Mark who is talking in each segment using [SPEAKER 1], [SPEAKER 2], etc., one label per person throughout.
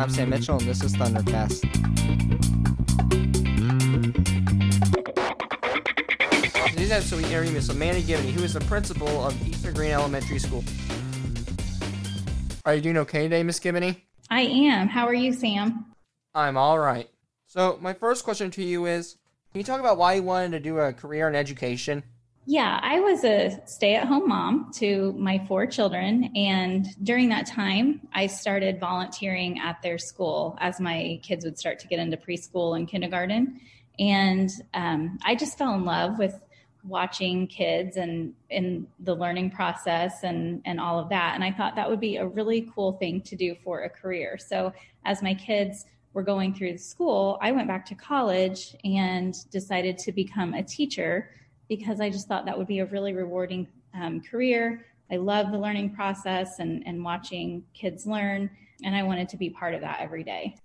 [SPEAKER 1] I'm Sam Mitchell, and this is Thundercast. Today's episode, we interview Miss Amanda Gibney, who is the principal of Eastern Greene Elementary School. Are you doing okay today, Miss Gibney?
[SPEAKER 2] I am. How are you, Sam?
[SPEAKER 1] I'm all right. So, my first question to you is Can you talk about why you wanted to do a career in education?
[SPEAKER 2] Yeah, I was a stay at home mom to my four children. And during that time, I started volunteering at their school as my kids would start to get into preschool and kindergarten. And um, I just fell in love with watching kids and in the learning process and and all of that and i thought that would be a really cool thing to do for a career so as my kids were going through school i went back to college and decided to become a teacher because I just thought that would be a really rewarding um, career. I love the learning process and, and watching kids learn, and I wanted to be part of that every day.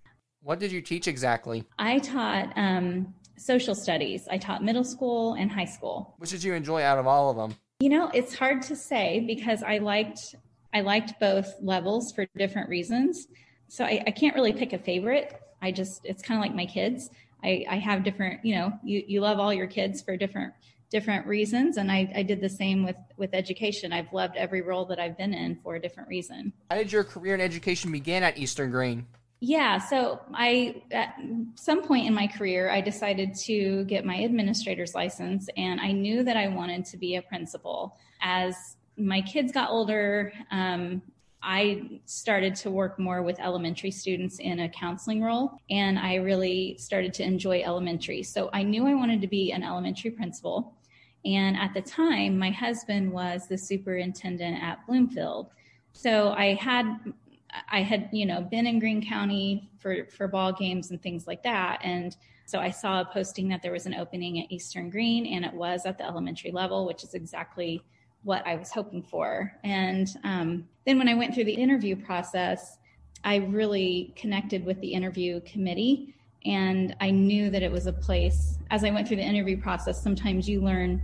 [SPEAKER 1] What did you teach exactly?
[SPEAKER 2] I taught um, social studies. I taught middle school and high school.
[SPEAKER 1] Which did you enjoy out of all of them?
[SPEAKER 2] You know, it's hard to say because I liked I liked both levels for different reasons. So I, I can't really pick a favorite. I just it's kind of like my kids. I, I have different, you know, you, you love all your kids for different different reasons and I, I did the same with with education. I've loved every role that i've been in for a different reason.
[SPEAKER 1] How did your career in education begin at eastern greene?
[SPEAKER 2] Yeah so i at some point in my career i decided to get my administrator's license and i knew that i wanted to be a principal. As my kids got older um, I started to work more with elementary students in a counseling role, and I really started to enjoy elementary. So I knew I wanted to be an elementary principal. And at the time, my husband was the superintendent at Bloomfield. So I had I had, you know, been in Greene County for for ball games and things like that. And so I saw a posting that there was an opening at Eastern Greene and it was at the elementary level, which is exactly what I was hoping for. And um, then when I went through the interview process, I really connected with the interview committee. And I knew that it was a place, as I went through the interview process, sometimes you learn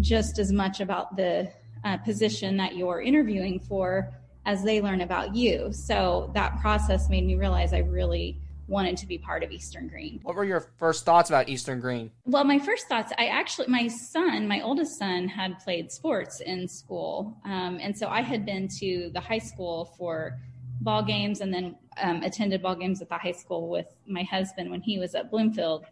[SPEAKER 2] just as much about the uh, position that you're interviewing for as they learn about you. So that process made me realize I really wanted to be part of Eastern Greene.
[SPEAKER 1] What were your first thoughts about Eastern Greene?
[SPEAKER 2] Well, my first thoughts, I actually, my son, my oldest son, had played sports in school. Um, and so I had been to the high school for ball games and then um, attended ball games at the high school with my husband when he was at Bloomfield.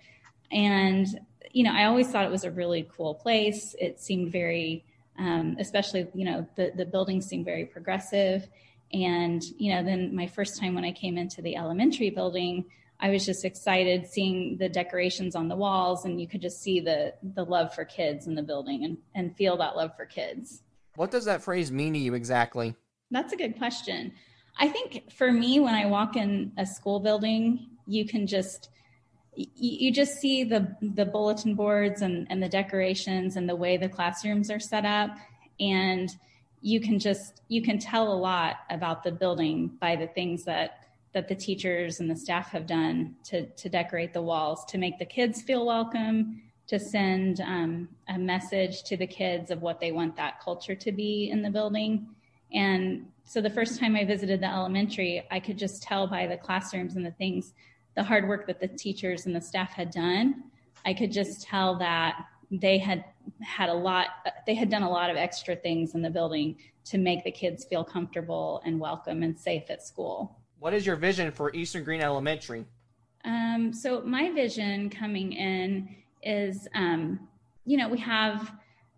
[SPEAKER 2] And, you know, I always thought it was a really cool place. It seemed very, um, especially, you know, the, the buildings seemed very progressive and, you know, then my first time when I came into the elementary building, I was just excited seeing the decorations on the walls and you could just see the the love for kids in the building and, and feel that love for kids.
[SPEAKER 1] What does that phrase mean to you exactly?
[SPEAKER 2] That's a good question. I think for me, when I walk in a school building, you can just you, just see the the bulletin boards and, and the decorations and the way the classrooms are set up and you can just you can tell a lot about the building by the things that that the teachers and the staff have done to to decorate the walls to make the kids feel welcome to send um, a message to the kids of what they want that culture to be in the building. And so the first time i visited the elementary i could just tell by the classrooms and the things the hard work that the teachers and the staff had done. I could just tell that they had had a lot they had done a lot of extra things in the building to make the kids feel comfortable and welcome and safe at school.
[SPEAKER 1] What is your vision for eastern greene elementary?
[SPEAKER 2] Um, so my vision coming in is um, you know we have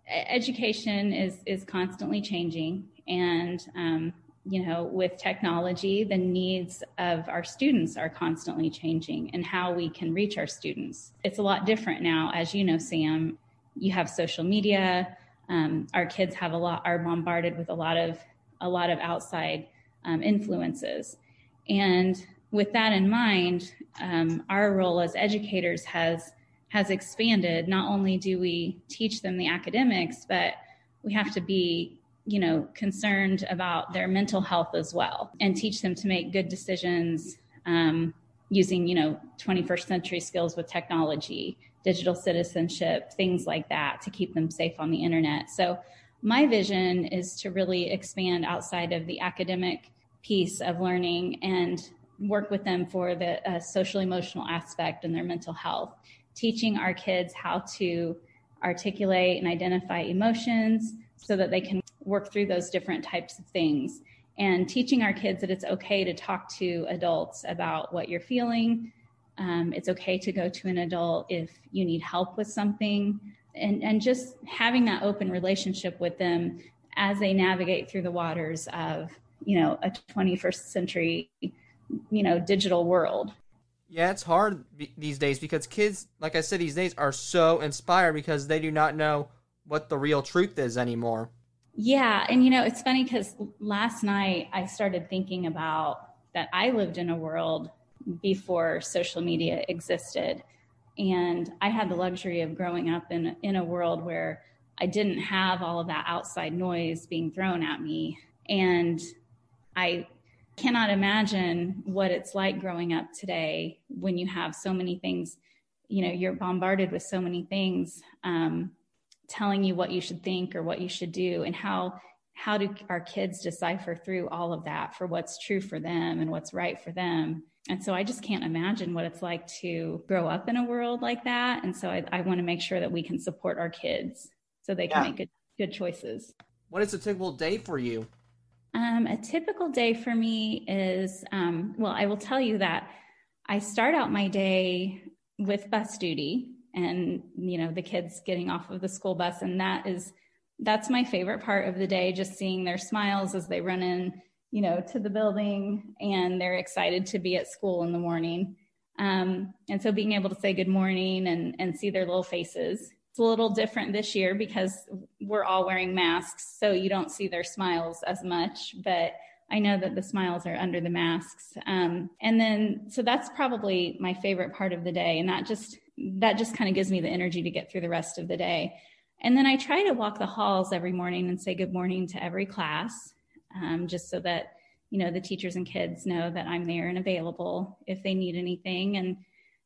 [SPEAKER 2] education is is constantly changing and um, you know with technology the needs of our students are constantly changing and how we can reach our students. It's a lot different now as you know sam you have social media. Um, our kids have a lot are bombarded with a lot of a lot of outside um, influences, and with that in mind, um, our role as educators has has expanded. Not only do we teach them the academics, but we have to be you know concerned about their mental health as well and teach them to make good decisions um, using you know 21st century skills with technology digital citizenship, things like that to keep them safe on the internet. So, my vision is to really expand outside of the academic piece of learning and work with them for the uh, social emotional aspect and their mental health, teaching our kids how to articulate and identify emotions so that they can work through those different types of things and teaching our kids that it's okay to talk to adults about what you're feeling. Um, it's okay to go to an adult if you need help with something, and, and just having that open relationship with them as they navigate through the waters of you know a 21st century you know digital world.
[SPEAKER 1] Yeah it's hard these days because kids like i said these days are so inspired because they do not know what the real truth is anymore.
[SPEAKER 2] Yeah and you know it's funny because last night i started thinking about that i lived in a world before social media existed and i had the luxury of growing up in in a world where i didn't have all of that outside noise being thrown at me and I cannot imagine what it's like growing up today when you have so many things, you know, you're bombarded with so many things um, telling you what you should think or what you should do, and how how do our kids decipher through all of that for what's true for them and what's right for them. And so I just can't imagine what it's like to grow up in a world like that. And so I, I want to make sure that we can support our kids so they can yeah. make good good choices.
[SPEAKER 1] What is a typical day for you?
[SPEAKER 2] Um, a typical day for me is um, well, I will tell you that I start out my day with bus duty and you know the kids getting off of the school bus and that is that's my favorite part of the day just seeing their smiles as they run in you know to the building and they're excited to be at school in the morning um, and so being able to say good morning and and see their little faces it's a little different this year because we're all wearing masks, so you don't see their smiles as much, but I know that the smiles are under the masks. Um, and then, so that's probably my favorite part of the day. And that just, that just kind of gives me the energy to get through the rest of the day. And then I try to walk the halls every morning and say good morning to every class, um, just so that, you know, the teachers and kids know that I'm there and available if they need anything. And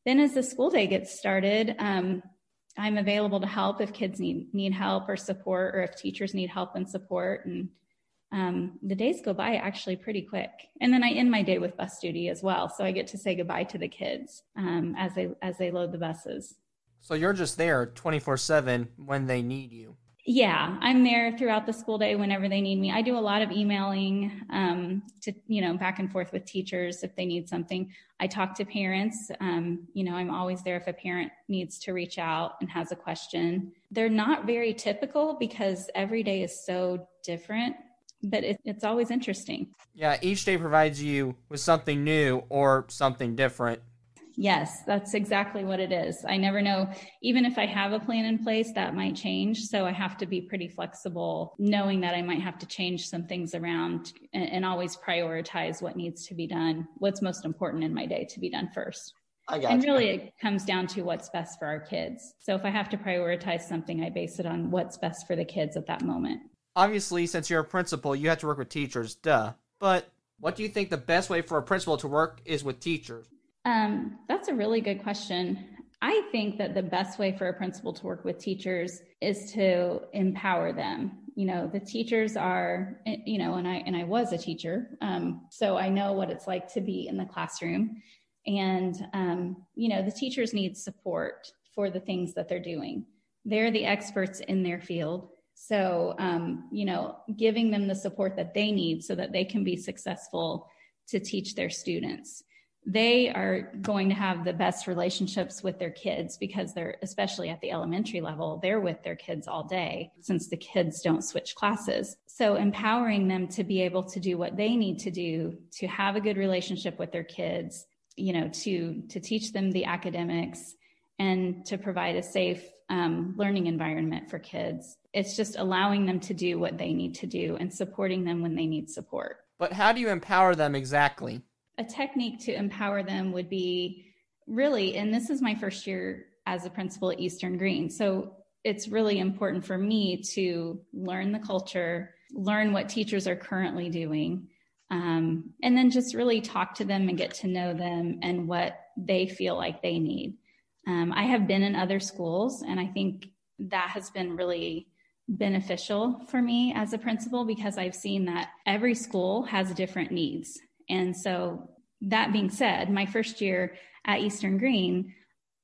[SPEAKER 2] then as the school day gets started, um, I'm available to help if kids need need help or support, or if teachers need help and support. And um, the days go by actually pretty quick. And then I end my day with bus duty as well, so I get to say goodbye to the kids um, as they as they load the buses.
[SPEAKER 1] So you're just there 24 seven when they need you
[SPEAKER 2] yeah, I'm there throughout the school day whenever they need me. I do a lot of emailing um, to, you know, back and forth with teachers if they need something. I talk to parents. Um, you know, I'm always there if a parent needs to reach out and has a question. They're not very typical because every day is so different, but it, it's always interesting.
[SPEAKER 1] Yeah, each day provides you with something new or something different.
[SPEAKER 2] Yes, that's exactly what it is. I never know, even if I have a plan in place, that might change. So I have to be pretty flexible, knowing that I might have to change some things around and, and always prioritize what needs to be done, what's most important in my day to be done first.
[SPEAKER 1] I got
[SPEAKER 2] and
[SPEAKER 1] you.
[SPEAKER 2] really, it comes down to what's best for our kids. So if I have to prioritize something, I base it on what's best for the kids at that moment.
[SPEAKER 1] Obviously, since you're a principal, you have to work with teachers, duh. But what do you think the best way for a principal to work is with teachers?
[SPEAKER 2] Um, that's a really good question. I think that the best way for a principal to work with teachers is to empower them. You know, the teachers are, you know, and I and I was a teacher, um, so I know what it's like to be in the classroom. And um, you know, the teachers need support for the things that they're doing. They're the experts in their field, so um, you know, giving them the support that they need so that they can be successful to teach their students they are going to have the best relationships with their kids because they're especially at the elementary level they're with their kids all day since the kids don't switch classes. So empowering them to be able to do what they need to do to have a good relationship with their kids you know to to teach them the academics and to provide a safe um, learning environment for kids. It's just allowing them to do what they need to do and supporting them when they need support.
[SPEAKER 1] But how do you empower them exactly
[SPEAKER 2] a technique to empower them would be really, and this is my first year as a principal at Eastern Greene. So it's really important for me to learn the culture, learn what teachers are currently doing, um, and then just really talk to them and get to know them and what they feel like they need. Um, I have been in other schools, and I think that has been really beneficial for me as a principal because I've seen that every school has different needs. And so that being said, my first year at Eastern Greene,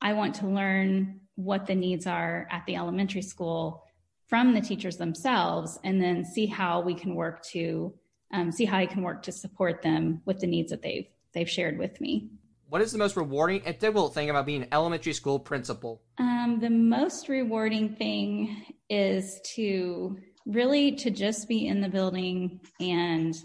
[SPEAKER 2] I want to learn what the needs are at the elementary school from the teachers themselves and then see how we can work to um, see how I can work to support them with the needs that they've they've shared with me.
[SPEAKER 1] What is the most rewarding and difficult thing about being an elementary school principal?
[SPEAKER 2] Um, the most rewarding thing is to really to just be in the building and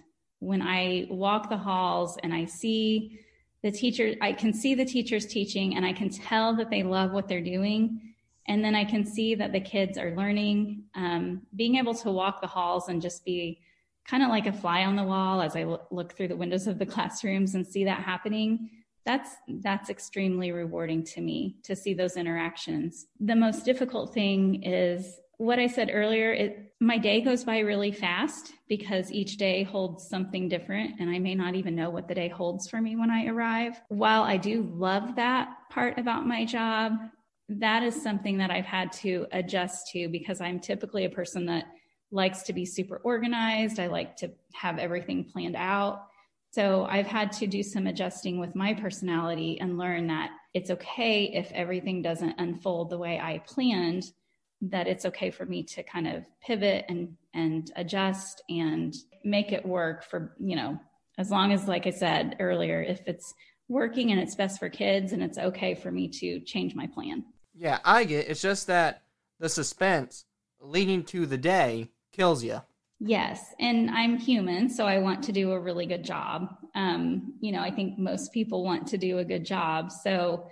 [SPEAKER 2] when I walk the halls and I see the teacher, I can see the teachers teaching and I can tell that they love what they're doing. And then I can see that the kids are learning. Um, being able to walk the halls and just be kind of like a fly on the wall as I look through the windows of the classrooms and see that happening. That's that's extremely rewarding to me to see those interactions. The most difficult thing is what I said earlier. It my day goes by really fast because each day holds something different and I may not even know what the day holds for me when I arrive. While I do love that part about my job, that is something that I've had to adjust to because I'm typically a person that likes to be super organized. I like to have everything planned out. So I've had to do some adjusting with my personality and learn that it's okay if everything doesn't unfold the way I planned that it's okay for me to kind of pivot and and adjust and make it work for you know as long as like i said earlier if it's working and it's best for kids and it's okay for me to change my plan.
[SPEAKER 1] Yeah i get it's just that the suspense leading to the day kills you
[SPEAKER 2] yes and i'm human so i want to do a really good job. Um, you know i think most people want to do a good job so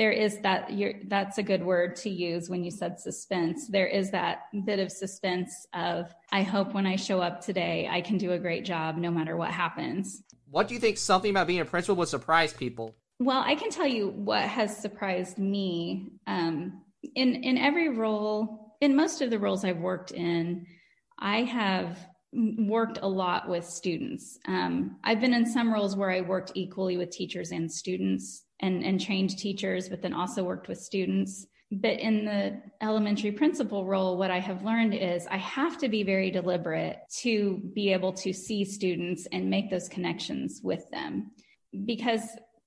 [SPEAKER 2] there is that you're, that's a good word to use when you said suspense. There is that bit of suspense of i hope when i show up today i can do a great job no matter what happens.
[SPEAKER 1] What do you think something about being a principal would surprise people?
[SPEAKER 2] Well i can tell you what has surprised me um, in in every role in most of the roles i've worked in i have worked a lot with students um, i've been in some roles where i worked equally with teachers and students and, and trained teachers, but then also worked with students. But in the elementary principal role, what I have learned is I have to be very deliberate to be able to see students and make those connections with them. Because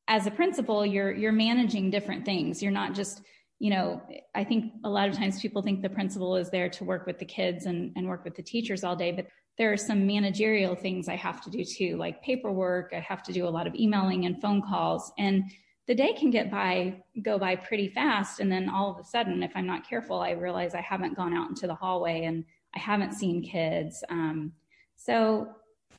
[SPEAKER 2] as a principal, you're you're managing different things. You're not just you know, I think a lot of times people think the principal is there to work with the kids and, and work with the teachers all day, but there are some managerial things I have to do too, like paperwork. I have to do a lot of emailing and phone calls. And the day can get by go by pretty fast and then all of a sudden if i'm not careful i realize i haven't gone out into the hallway and i haven't seen kids um, so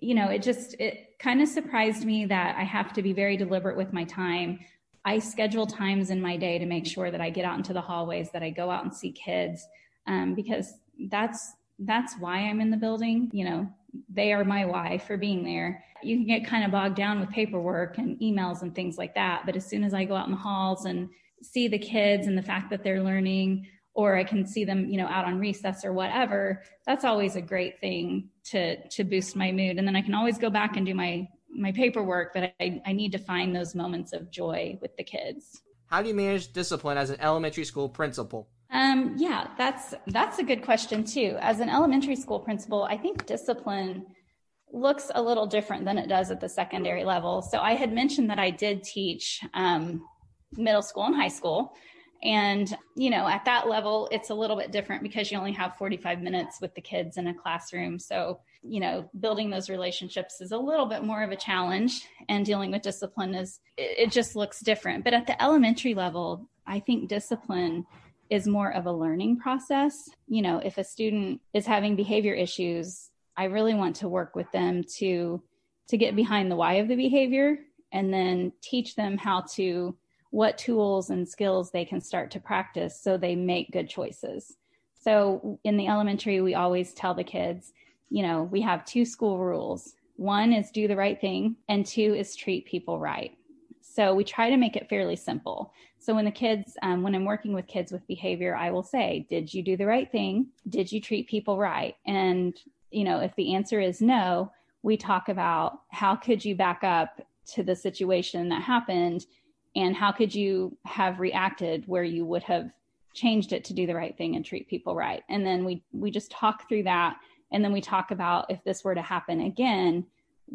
[SPEAKER 2] you know it just it kind of surprised me that i have to be very deliberate with my time i schedule times in my day to make sure that i get out into the hallways that i go out and see kids um, because that's that's why i'm in the building you know they are my why for being there. You can get kind of bogged down with paperwork and emails and things like that. But as soon as I go out in the halls and see the kids and the fact that they're learning, or I can see them, you know, out on recess or whatever, that's always a great thing to to boost my mood. And then I can always go back and do my my paperwork, but I, I need to find those moments of joy with the kids.
[SPEAKER 1] How do you manage discipline as an elementary school principal?
[SPEAKER 2] Um, yeah, that's that's a good question too. As an elementary school principal, I think discipline looks a little different than it does at the secondary level. So I had mentioned that I did teach um, middle school and high school. And, you know, at that level, it's a little bit different because you only have 45 minutes with the kids in a classroom. So, you know, building those relationships is a little bit more of a challenge and dealing with discipline is, it, it just looks different. But at the elementary level, I think discipline is more of a learning process. You know, if a student is having behavior issues, I really want to work with them to to get behind the why of the behavior and then teach them how to what tools and skills they can start to practice so they make good choices. So in the elementary we always tell the kids, you know, we have two school rules. One is do the right thing and two is treat people right. So we try to make it fairly simple. So when the kids, um, when I'm working with kids with behavior, I will say, did you do the right thing? Did you treat people right? And, you know, if the answer is no, we talk about how could you back up to the situation that happened and how could you have reacted where you would have changed it to do the right thing and treat people right and then we we just talk through that and then we talk about if this were to happen again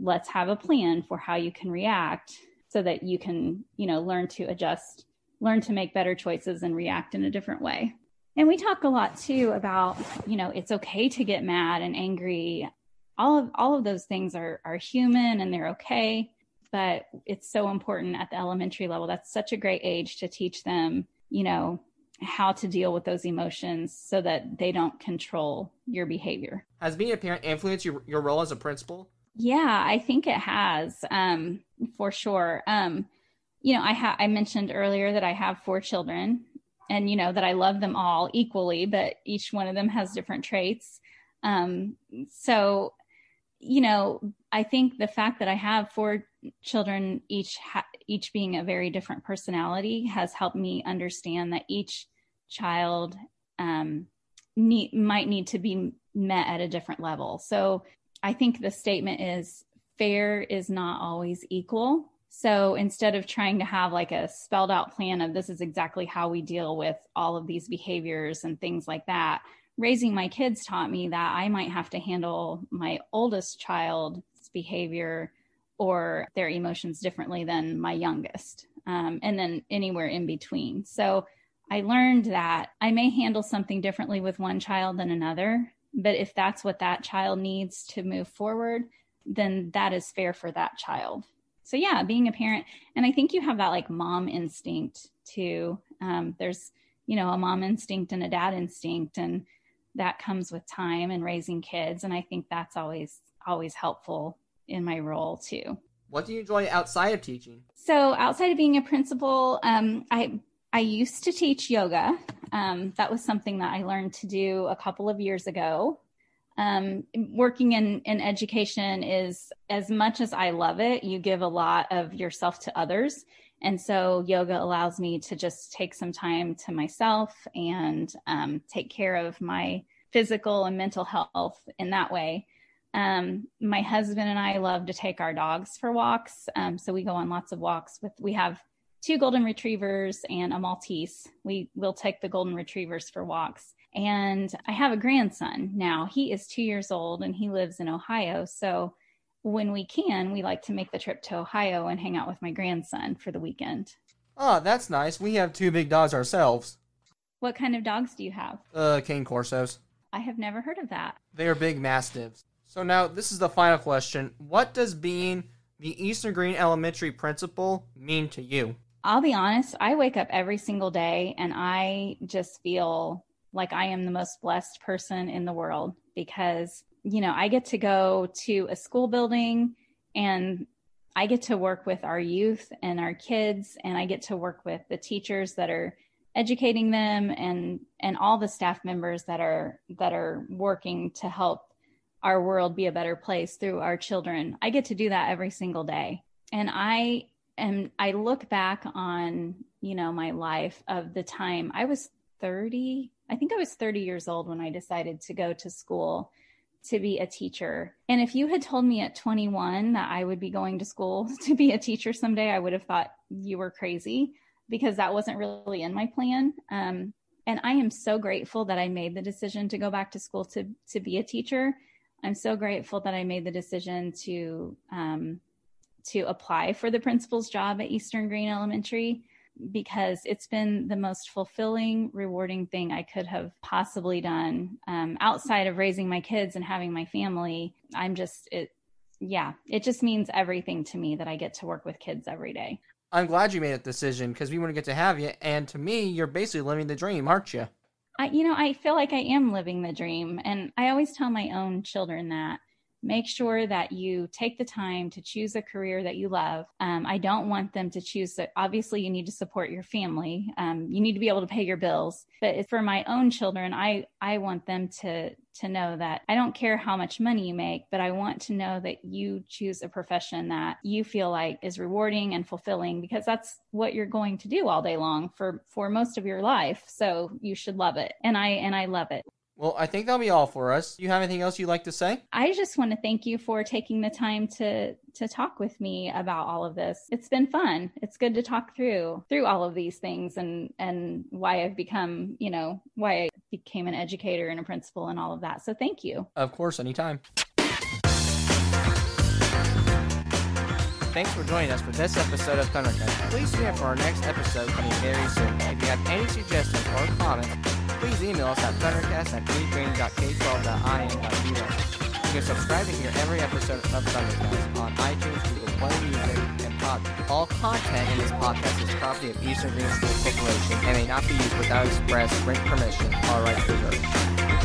[SPEAKER 2] let's have a plan for how you can react so that you can, you know, learn to adjust, learn to make better choices and react in a different way. And we talk a lot too about, you know, it's okay to get mad and angry. All of all of those things are are human and they're okay, but it's so important at the elementary level. That's such a great age to teach them, you know, how to deal with those emotions so that they don't control your behavior.
[SPEAKER 1] Has being a parent influenced your, your role as a principal?
[SPEAKER 2] Yeah, I think it has, um, for sure. Um, you know, I ha- I mentioned earlier that I have four children, and you know that I love them all equally, but each one of them has different traits. Um, so, you know, I think the fact that I have four children, each ha- each being a very different personality, has helped me understand that each child um, need, might need to be met at a different level. So, I think the statement is fair is not always equal. So instead of trying to have like a spelled out plan of this is exactly how we deal with all of these behaviors and things like that, raising my kids taught me that I might have to handle my oldest child's behavior or their emotions differently than my youngest, um, and then anywhere in between. So I learned that I may handle something differently with one child than another, but if that's what that child needs to move forward, then that is fair for that child. So, yeah, being a parent, and I think you have that like mom instinct too. Um, there's, you know, a mom instinct and a dad instinct, and that comes with time and raising kids. And I think that's always, always helpful in my role too.
[SPEAKER 1] What do you enjoy outside of teaching?
[SPEAKER 2] So, outside of being a principal, um, I I used to teach yoga. Um, that was something that I learned to do a couple of years ago. Um, working in, in education is as much as I love it, you give a lot of yourself to others. And so yoga allows me to just take some time to myself and um, take care of my physical and mental health in that way. Um, my husband and I love to take our dogs for walks. Um, so we go on lots of walks with, we have two golden retrievers and a Maltese. We will take the golden retrievers for walks. And I have a grandson now. He is two years old and he lives in Ohio. So when we can, we like to make the trip to Ohio and hang out with my grandson for the weekend.
[SPEAKER 1] Oh, that's nice. We have two big dogs ourselves.
[SPEAKER 2] What kind of dogs do you have?
[SPEAKER 1] Uh, cane corsos.
[SPEAKER 2] I have never heard of that.
[SPEAKER 1] They are big mastiffs. So now this is the final question. What does being the Eastern Greene Elementary principal mean to you?
[SPEAKER 2] I'll be honest, I wake up every single day and I just feel like I am the most blessed person in the world because, you know, I get to go to a school building and I get to work with our youth and our kids and I get to work with the teachers that are educating them and and all the staff members that are that are working to help our world be a better place through our children. I get to do that every single day. And I and I look back on, you know, my life of the time I was 30. I think I was 30 years old when I decided to go to school to be a teacher. And if you had told me at 21 that I would be going to school to be a teacher someday, I would have thought you were crazy because that wasn't really in my plan. Um, and I am so grateful that I made the decision to go back to school to to be a teacher. I'm so grateful that I made the decision to um, to apply for the principal's job at Eastern Greene Elementary because it's been the most fulfilling, rewarding thing I could have possibly done um, outside of raising my kids and having my family. I'm just, it, yeah, it just means everything to me that I get to work with kids every day.
[SPEAKER 1] I'm glad you made that decision because we want to get to have you. And to me, you're basically living the dream, aren't you?
[SPEAKER 2] I, you know, I feel like I am living the dream. And I always tell my own children that make sure that you take the time to choose a career that you love. Um, I don't want them to choose that. Obviously, you need to support your family. Um, you need to be able to pay your bills. But for my own children, I I want them to to know that I don't care how much money you make, but I want to know that you choose a profession that you feel like is rewarding and fulfilling because that's what you're going to do all day long for for most of your life. So you should love it. And I and I love it.
[SPEAKER 1] Well, I think that'll be all for us. Do you have anything else you'd like to say?
[SPEAKER 2] I just want to thank you for taking the time to to talk with me about all of this. It's been fun. It's good to talk through through all of these things and and why I've become, you know, why I became an educator and a principal and all of that. So thank you.
[SPEAKER 1] Of course, anytime. thanks for joining us for this episode of Thundercast. Please tune in for our next episode coming very soon. If you have any suggestions or comments, please email us at thundercast at k12.in.us. You can subscribe to hear every episode of Thundercast on iTunes, Google Play Music, and Podbean. All content in this podcast is property of Eastern Greene School Corporation and may not be used without express written permission or rights reserved.